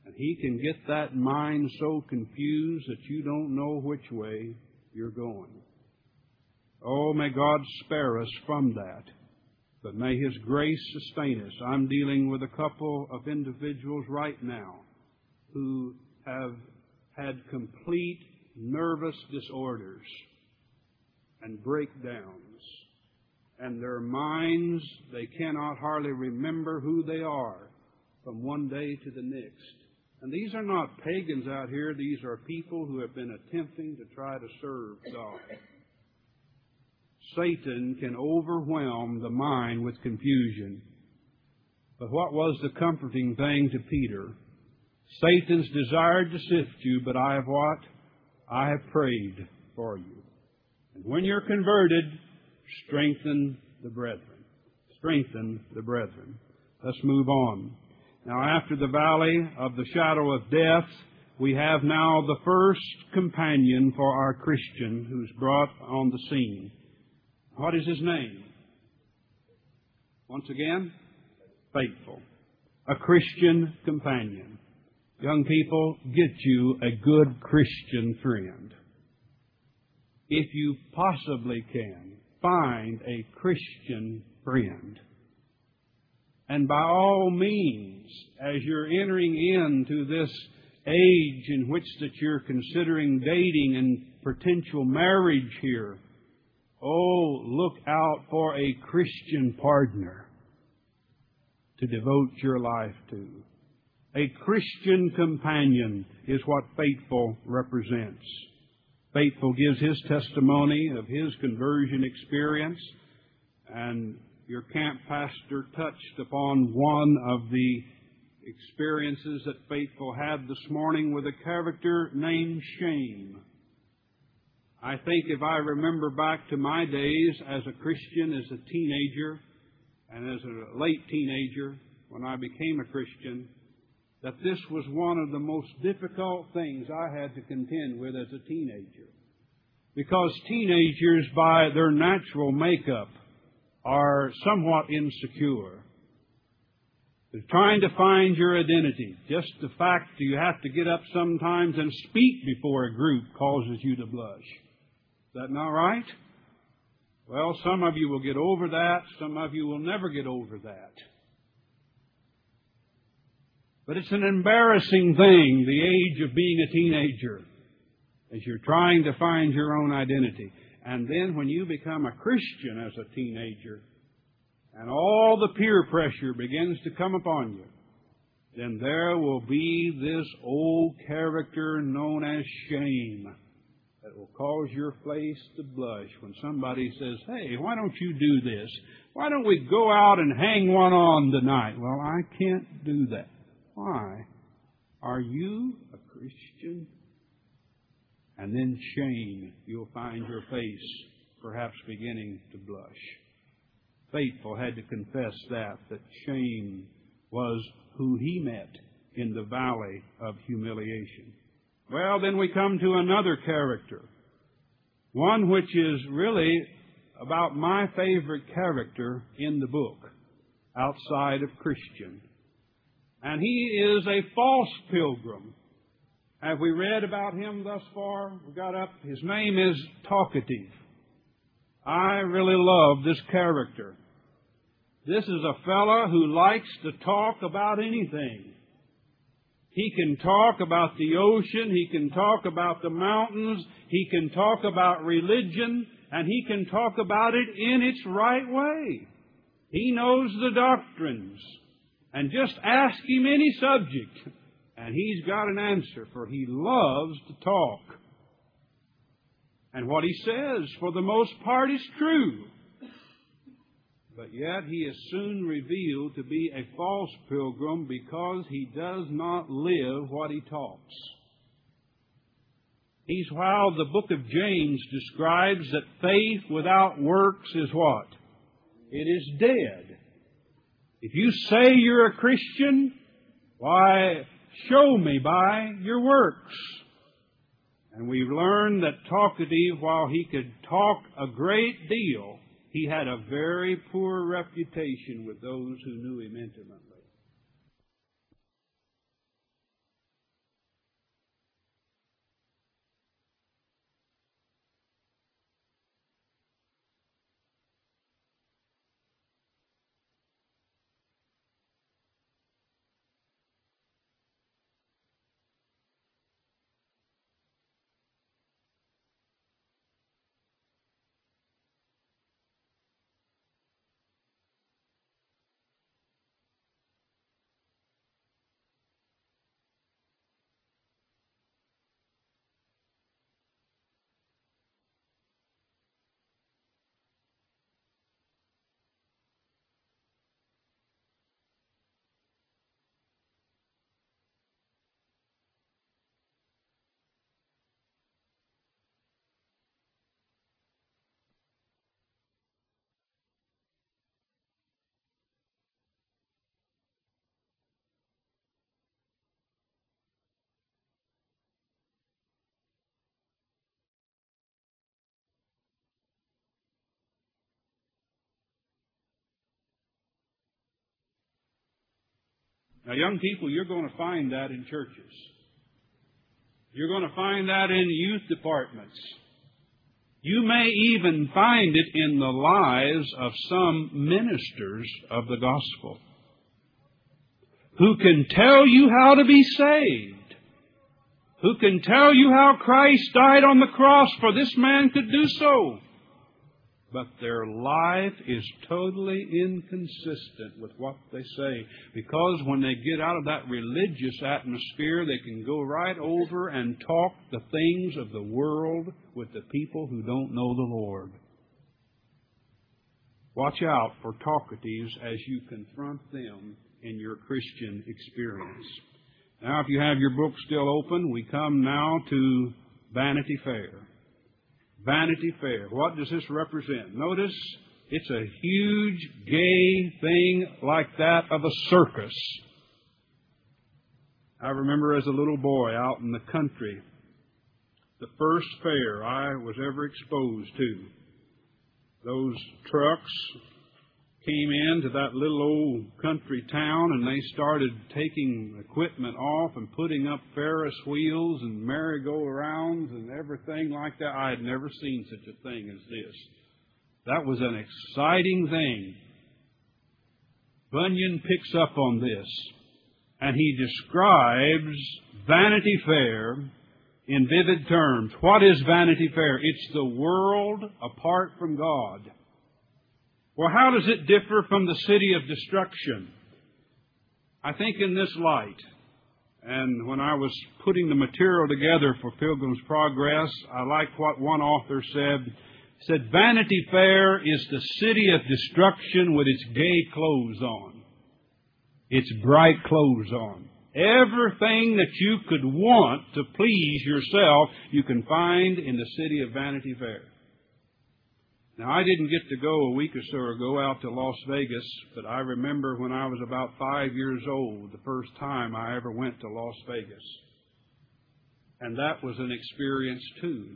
and he can get that mind so confused that you don't know which way you're going. Oh, may God spare us from that. But may His grace sustain us. I'm dealing with a couple of individuals right now who have had complete nervous disorders and breakdowns. And their minds, they cannot hardly remember who they are from one day to the next. And these are not pagans out here, these are people who have been attempting to try to serve God. Satan can overwhelm the mind with confusion. But what was the comforting thing to Peter? Satan's desired to sift you, but I have what? I have prayed for you. And when you're converted, strengthen the brethren. Strengthen the brethren. Let's move on. Now, after the valley of the shadow of death, we have now the first companion for our Christian who's brought on the scene. What is his name? Once again, faithful. A Christian companion. Young people, get you a good Christian friend. If you possibly can, find a Christian friend. And by all means, as you're entering into this age in which that you're considering dating and potential marriage here, Oh, look out for a Christian partner to devote your life to. A Christian companion is what faithful represents. Faithful gives his testimony of his conversion experience, and your camp pastor touched upon one of the experiences that Faithful had this morning with a character named Shame. I think if I remember back to my days as a Christian, as a teenager, and as a late teenager, when I became a Christian, that this was one of the most difficult things I had to contend with as a teenager. Because teenagers, by their natural makeup, are somewhat insecure. They're trying to find your identity. Just the fact that you have to get up sometimes and speak before a group causes you to blush. That not right? Well, some of you will get over that. Some of you will never get over that. But it's an embarrassing thing, the age of being a teenager, as you're trying to find your own identity. And then when you become a Christian as a teenager, and all the peer pressure begins to come upon you, then there will be this old character known as shame that will cause your face to blush when somebody says, Hey, why don't you do this? Why don't we go out and hang one on tonight? Well, I can't do that. Why? Are you a Christian? And then shame, you'll find your face perhaps beginning to blush. Faithful had to confess that, that shame was who he met in the valley of humiliation. Well, then we come to another character. One which is really about my favorite character in the book, outside of Christian. And he is a false pilgrim. Have we read about him thus far? We got up. His name is Talkative. I really love this character. This is a fellow who likes to talk about anything. He can talk about the ocean. He can talk about the mountains. He can talk about religion. And he can talk about it in its right way. He knows the doctrines. And just ask him any subject, and he's got an answer, for he loves to talk. And what he says, for the most part, is true. But yet he is soon revealed to be a false pilgrim because he does not live what he talks. He's how the book of James describes that faith without works is what? It is dead. If you say you're a Christian, why, show me by your works. And we've learned that talkative, while he could talk a great deal, he had a very poor reputation with those who knew him intimately. Now, young people, you're going to find that in churches. You're going to find that in youth departments. You may even find it in the lives of some ministers of the gospel who can tell you how to be saved, who can tell you how Christ died on the cross for this man could do so but their life is totally inconsistent with what they say. Because when they get out of that religious atmosphere, they can go right over and talk the things of the world with the people who don't know the Lord. Watch out for talkatives as you confront them in your Christian experience. Now, if you have your book still open, we come now to Vanity Fair. Vanity Fair. What does this represent? Notice it's a huge gay thing like that of a circus. I remember as a little boy out in the country, the first fair I was ever exposed to. Those trucks came into that little old country town and they started taking equipment off and putting up Ferris wheels and merry-go-rounds and everything like that. I had never seen such a thing as this. That was an exciting thing. Bunyan picks up on this and he describes Vanity Fair in vivid terms. What is Vanity Fair? It's the world apart from God. Well, how does it differ from the city of destruction? I think in this light, and when I was putting the material together for Pilgrim's Progress, I like what one author said. He said, Vanity Fair is the city of destruction with its gay clothes on, its bright clothes on. Everything that you could want to please yourself, you can find in the city of Vanity Fair. Now, I didn't get to go a week or so ago out to Las Vegas, but I remember when I was about five years old, the first time I ever went to Las Vegas. And that was an experience too.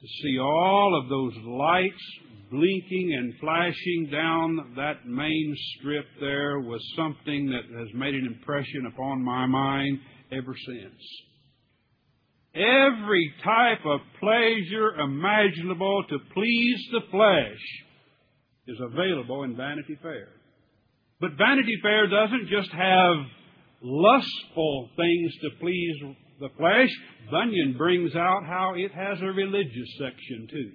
To see all of those lights blinking and flashing down that main strip there was something that has made an impression upon my mind ever since. Every type of pleasure imaginable to please the flesh is available in Vanity Fair. But Vanity Fair doesn't just have lustful things to please the flesh. Bunyan brings out how it has a religious section too.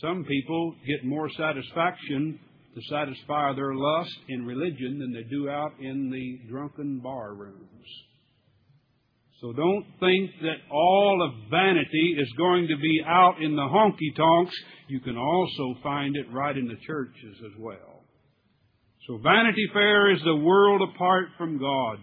Some people get more satisfaction to satisfy their lust in religion than they do out in the drunken bar rooms. So don't think that all of vanity is going to be out in the honky tonks. You can also find it right in the churches as well. So Vanity Fair is the world apart from God.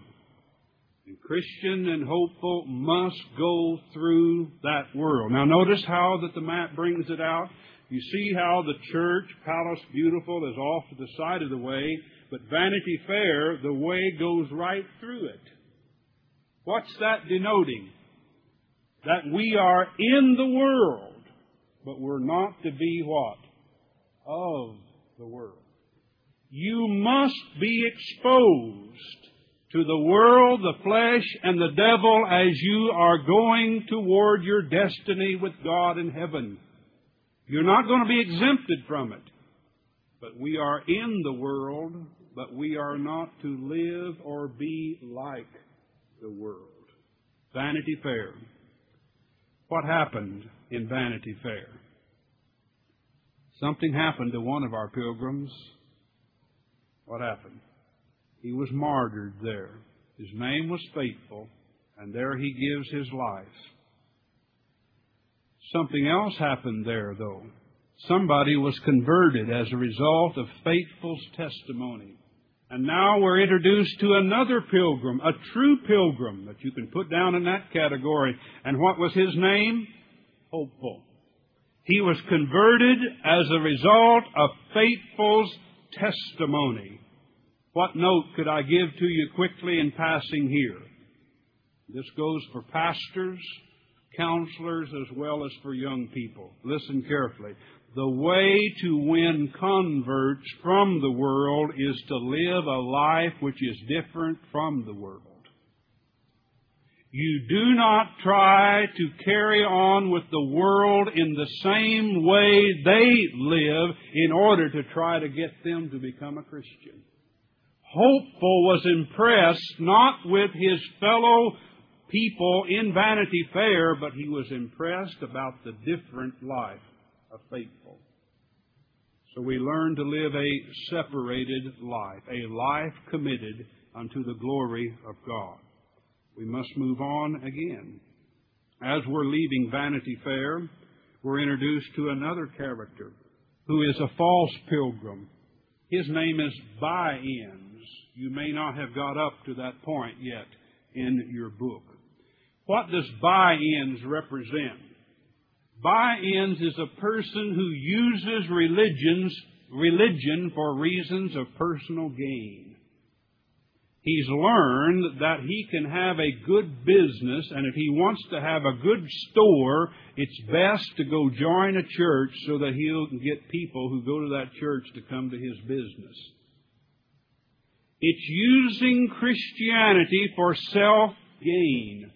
And Christian and hopeful must go through that world. Now notice how that the map brings it out. You see how the church, Palace Beautiful, is off to the side of the way, but Vanity Fair, the way goes right through it. What's that denoting? That we are in the world, but we're not to be what? of the world. You must be exposed to the world, the flesh, and the devil as you are going toward your destiny with God in heaven. You're not going to be exempted from it. But we are in the world, but we are not to live or be like the world. Vanity Fair. What happened in Vanity Fair? Something happened to one of our pilgrims. What happened? He was martyred there. His name was Faithful, and there he gives his life. Something else happened there, though. Somebody was converted as a result of Faithful's testimony. And now we're introduced to another pilgrim, a true pilgrim that you can put down in that category. And what was his name? Hopeful. He was converted as a result of Faithful's testimony. What note could I give to you quickly in passing here? This goes for pastors, counselors, as well as for young people. Listen carefully. The way to win converts from the world is to live a life which is different from the world. You do not try to carry on with the world in the same way they live in order to try to get them to become a Christian. Hopeful was impressed not with his fellow people in Vanity Fair, but he was impressed about the different life faithful. So we learn to live a separated life, a life committed unto the glory of God. We must move on again. As we're leaving Vanity Fair, we're introduced to another character who is a false pilgrim. His name is By-end. You may not have got up to that point yet in your book. What does By-ends represent? By-ends is a person who uses religions, religion for reasons of personal gain. He's learned that he can have a good business, and if he wants to have a good store, it's best to go join a church so that he'll get people who go to that church to come to his business. It's using Christianity for self gain.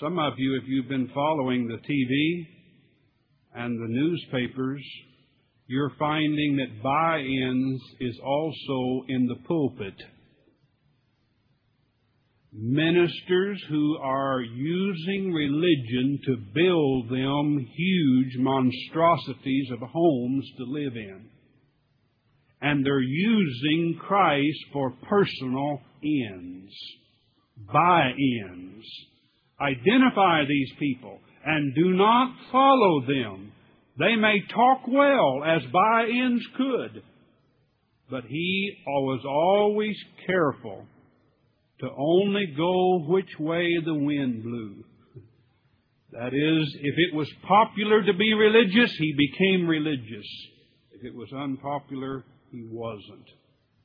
Some of you, if you've been following the TV and the newspapers, you're finding that By-ends is also in the pulpit. Ministers who are using religion to build them huge monstrosities of homes to live in and they're using Christ for personal ends, by ends. Identify these people and do not follow them. They may talk well as by ends could, but he was always careful to only go which way the wind blew. That is, if it was popular to be religious, he became religious. If it was unpopular, he wasn't.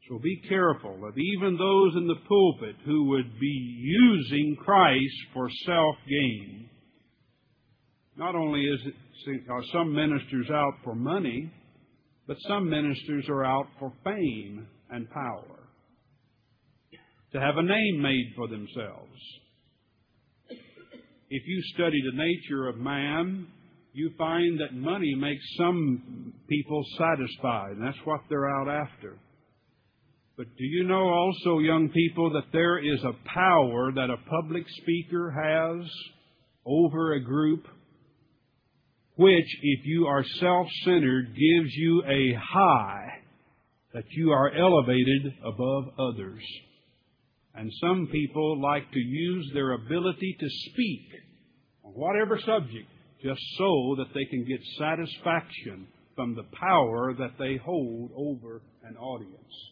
So be careful of even those in the pulpit who would be using Christ for self gain. Not only is it, are some ministers out for money, but some ministers are out for fame and power. To have a name made for themselves. If you study the nature of man, you find that money makes some people satisfied, and that's what they're out after. But do you know also, young people, that there is a power that a public speaker has over a group, which, if you are self-centered, gives you a high that you are elevated above others. And some people like to use their ability to speak on whatever subject just so that they can get satisfaction from the power that they hold over an audience.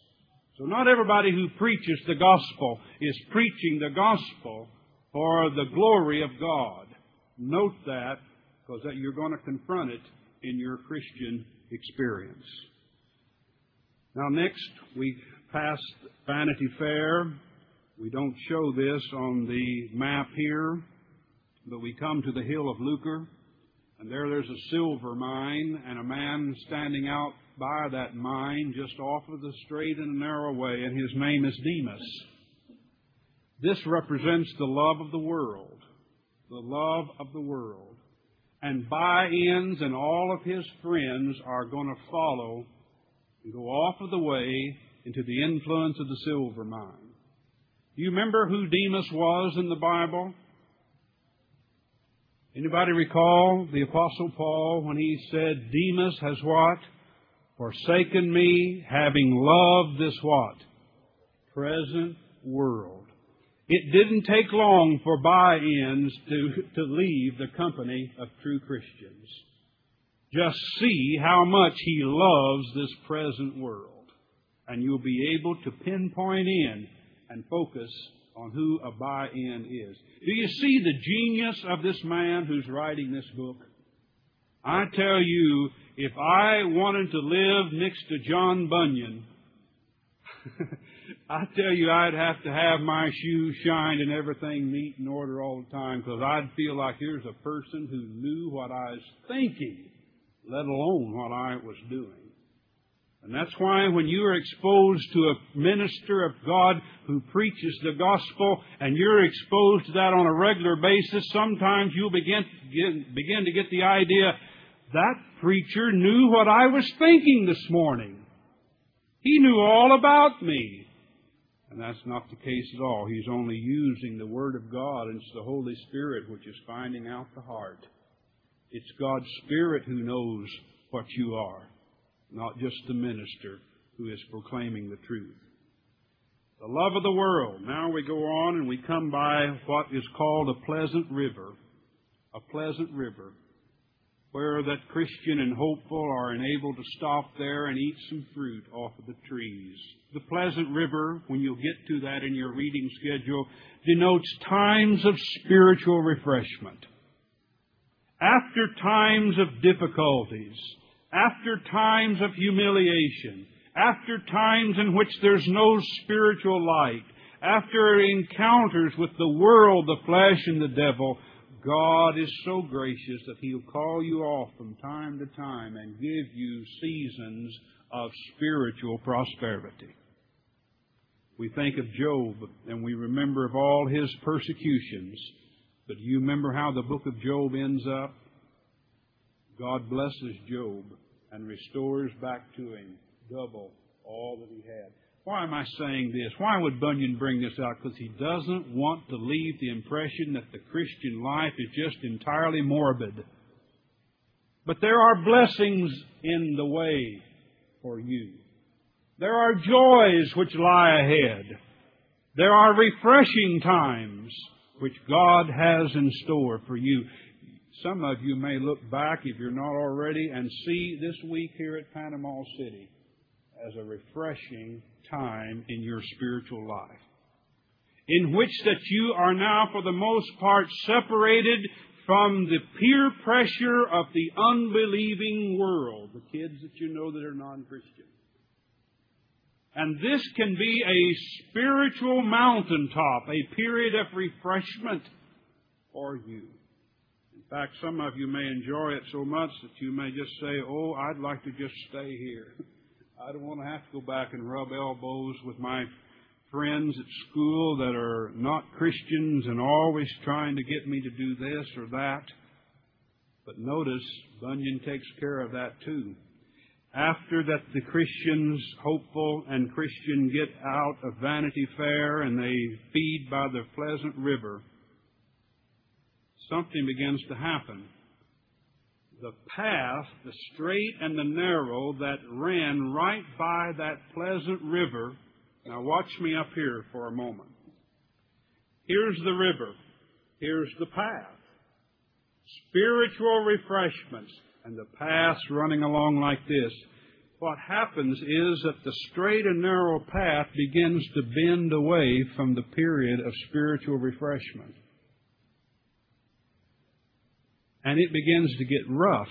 So not everybody who preaches the gospel is preaching the gospel for the glory of God. Note that because you're going to confront it in your Christian experience. Now next we pass Vanity Fair. We don't show this on the map here, but we come to the hill of lucre. And there there's a silver mine and a man standing out by that mine just off of the straight and narrow way, and his name is Demas. This represents the love of the world. The love of the world. And By-ends and all of his friends are going to follow and go off of the way into the influence of the silver mine. Do you remember who Demas was in the Bible? Anybody recall the Apostle Paul when he said, Demas has what? Forsaken me, having loved this what? Present world. It didn't take long for By-ends to, to leave the company of true Christians. Just see how much he loves this present world. And you'll be able to pinpoint in and focus on who a By-end is. Do you see the genius of this man who's writing this book? I tell you, if I wanted to live next to John Bunyan, I tell you, I'd have to have my shoes shined and everything neat and order all the time because I'd feel like here's a person who knew what I was thinking, let alone what I was doing. And that's why when you are exposed to a minister of God who preaches the gospel and you're exposed to that on a regular basis, sometimes you'll begin begin to get the idea that preacher knew what I was thinking this morning. He knew all about me. And that's not the case at all. He's only using the Word of God, and it's the Holy Spirit which is finding out the heart. It's God's Spirit who knows what you are not just the minister who is proclaiming the truth. The love of the world. Now we go on and we come by what is called a pleasant river. A pleasant river where that Christian and hopeful are enabled to stop there and eat some fruit off of the trees. The pleasant river, when you'll get to that in your reading schedule, denotes times of spiritual refreshment. After times of difficulties, after times of humiliation, after times in which there's no spiritual light, after encounters with the world, the flesh, and the devil, God is so gracious that He'll call you off from time to time and give you seasons of spiritual prosperity. We think of Job and we remember of all his persecutions. But do you remember how the book of Job ends up? God blesses Job and restores back to him double all that he had. Why am I saying this? Why would Bunyan bring this out? Because he doesn't want to leave the impression that the Christian life is just entirely morbid. But there are blessings in the way for you. There are joys which lie ahead. There are refreshing times which God has in store for you. Some of you may look back, if you're not already, and see this week here at Panama City as a refreshing time in your spiritual life. In which that you are now, for the most part, separated from the peer pressure of the unbelieving world, the kids that you know that are non-Christian. And this can be a spiritual mountaintop, a period of refreshment for you. In fact, some of you may enjoy it so much that you may just say, Oh, I'd like to just stay here. I don't want to have to go back and rub elbows with my friends at school that are not Christians and always trying to get me to do this or that. But notice, Bunyan takes care of that too. After that the Christians, hopeful and Christian, get out of Vanity Fair and they feed by the pleasant river, something begins to happen. The path, the straight and the narrow that ran right by that pleasant river. Now watch me up here for a moment. Here's the river. Here's the path. Spiritual refreshments and the paths running along like this. What happens is that the straight and narrow path begins to bend away from the period of spiritual refreshment. And it begins to get rough.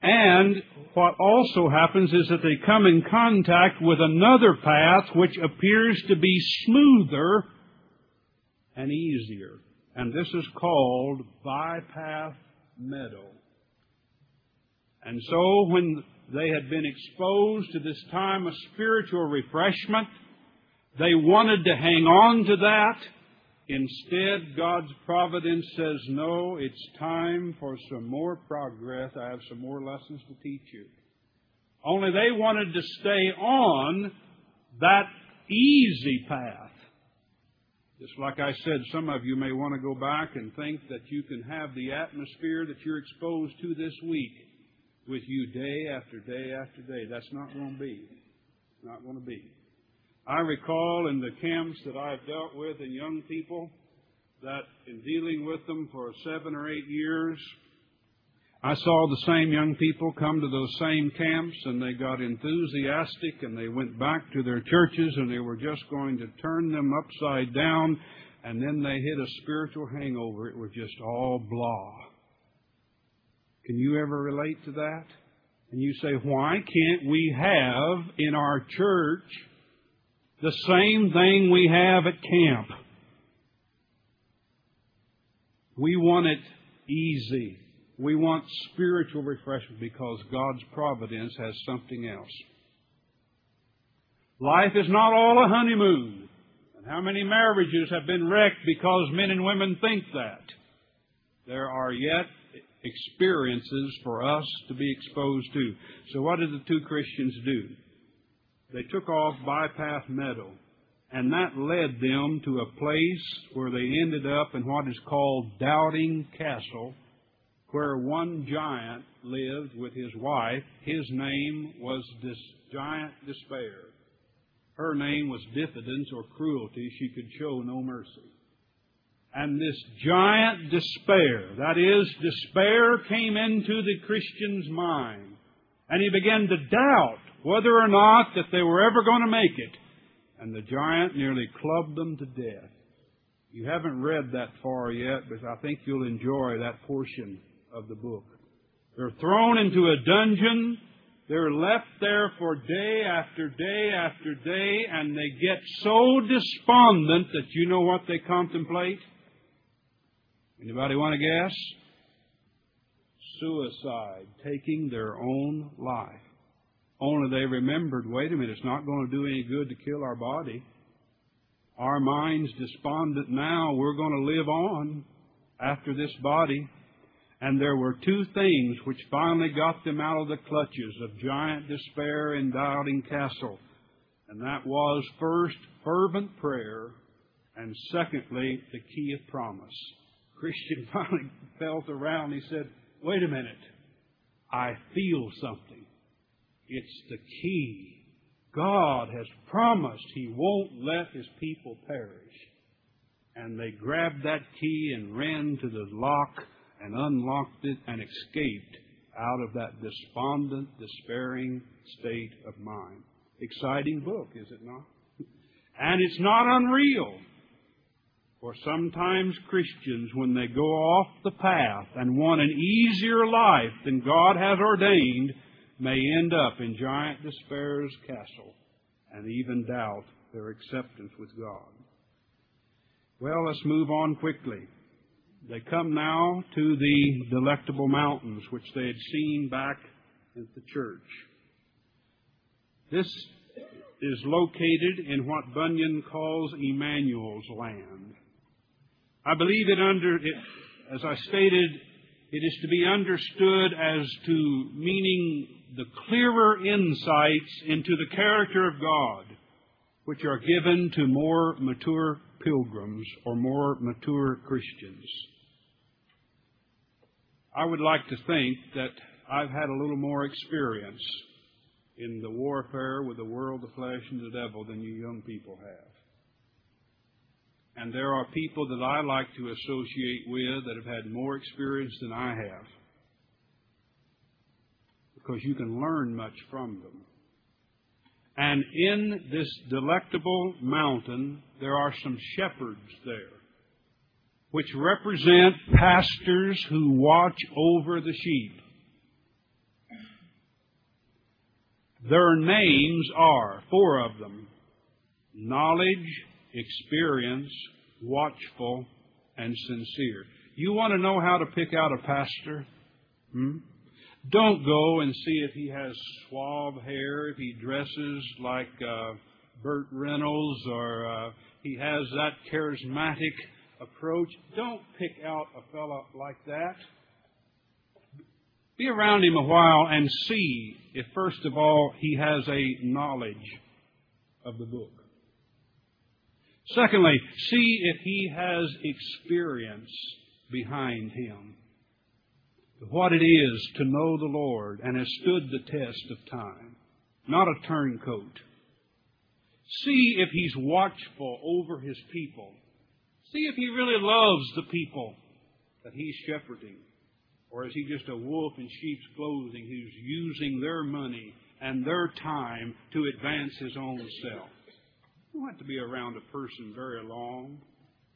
And what also happens is that they come in contact with another path which appears to be smoother and easier. And this is called bypath meadow. And so when they had been exposed to this time of spiritual refreshment, they wanted to hang on to that. Instead, God's providence says, no, it's time for some more progress. I have some more lessons to teach you. Only they wanted to stay on that easy path. Just like I said, some of you may want to go back and think that you can have the atmosphere that you're exposed to this week with you day after day after day. That's not going to be. It's Not going to be. I recall in the camps that I've dealt with in young people that in dealing with them for seven or eight years, I saw the same young people come to those same camps and they got enthusiastic and they went back to their churches and they were just going to turn them upside down and then they hit a spiritual hangover. It was just all blah. Can you ever relate to that? And you say, why can't we have in our church the same thing we have at camp. We want it easy. We want spiritual refreshment because God's providence has something else. Life is not all a honeymoon. And how many marriages have been wrecked because men and women think that? There are yet experiences for us to be exposed to. So what did the two Christians do? They took off Bypath Meadow. And that led them to a place where they ended up in what is called Doubting Castle, where one giant lived with his wife. His name was this giant despair. Her name was diffidence or cruelty. She could show no mercy. And this giant despair, that is, despair came into the Christian's mind. And he began to doubt whether or not that they were ever going to make it. And the giant nearly clubbed them to death. You haven't read that far yet, but I think you'll enjoy that portion of the book. They're thrown into a dungeon. They're left there for day after day after day, and they get so despondent that you know what they contemplate? Anybody want to guess? Suicide, taking their own life. Only they remembered, wait a minute, it's not going to do any good to kill our body. Our mind's despondent now. We're going to live on after this body. And there were two things which finally got them out of the clutches of giant despair and doubting castle. And that was first, fervent prayer, and secondly, the key of promise. Christian finally felt around. He said, wait a minute. I feel something. It's the key. God has promised He won't let His people perish. And they grabbed that key and ran to the lock and unlocked it and escaped out of that despondent, despairing state of mind. Exciting book, is it not? And it's not unreal. For sometimes Christians, when they go off the path and want an easier life than God has ordained, may end up in giant despair's castle and even doubt their acceptance with God. Well, let's move on quickly. They come now to the delectable mountains which they had seen back at the church. This is located in what Bunyan calls Emmanuel's land. I believe it under, it, as I stated, it is to be understood as to meaning the clearer insights into the character of God, which are given to more mature pilgrims or more mature Christians. I would like to think that I've had a little more experience in the warfare with the world, the flesh, and the devil than you young people have. And there are people that I like to associate with that have had more experience than I have. Because you can learn much from them. And in this delectable mountain, there are some shepherds there, which represent pastors who watch over the sheep. Their names are, four of them, knowledge, experience, watchful, and sincere. You want to know how to pick out a pastor? Hmm? Don't go and see if he has suave hair, if he dresses like uh, Burt Reynolds, or uh, he has that charismatic approach. Don't pick out a fellow like that. Be around him a while and see if, first of all, he has a knowledge of the book. Secondly, see if he has experience behind him. What it is to know the Lord and has stood the test of time. Not a turncoat. See if he's watchful over his people. See if he really loves the people that he's shepherding. Or is he just a wolf in sheep's clothing who's using their money and their time to advance his own self? You don't have to be around a person very long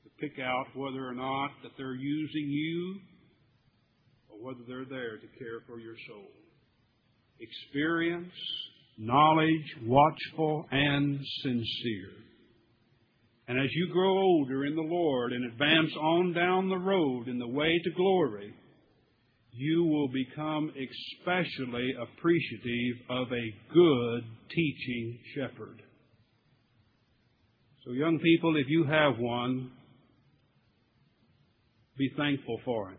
to pick out whether or not that they're using you whether they're there to care for your soul. Experience, knowledge, watchful, and sincere. And as you grow older in the Lord and advance on down the road in the way to glory, you will become especially appreciative of a good teaching shepherd. So, young people, if you have one, be thankful for it.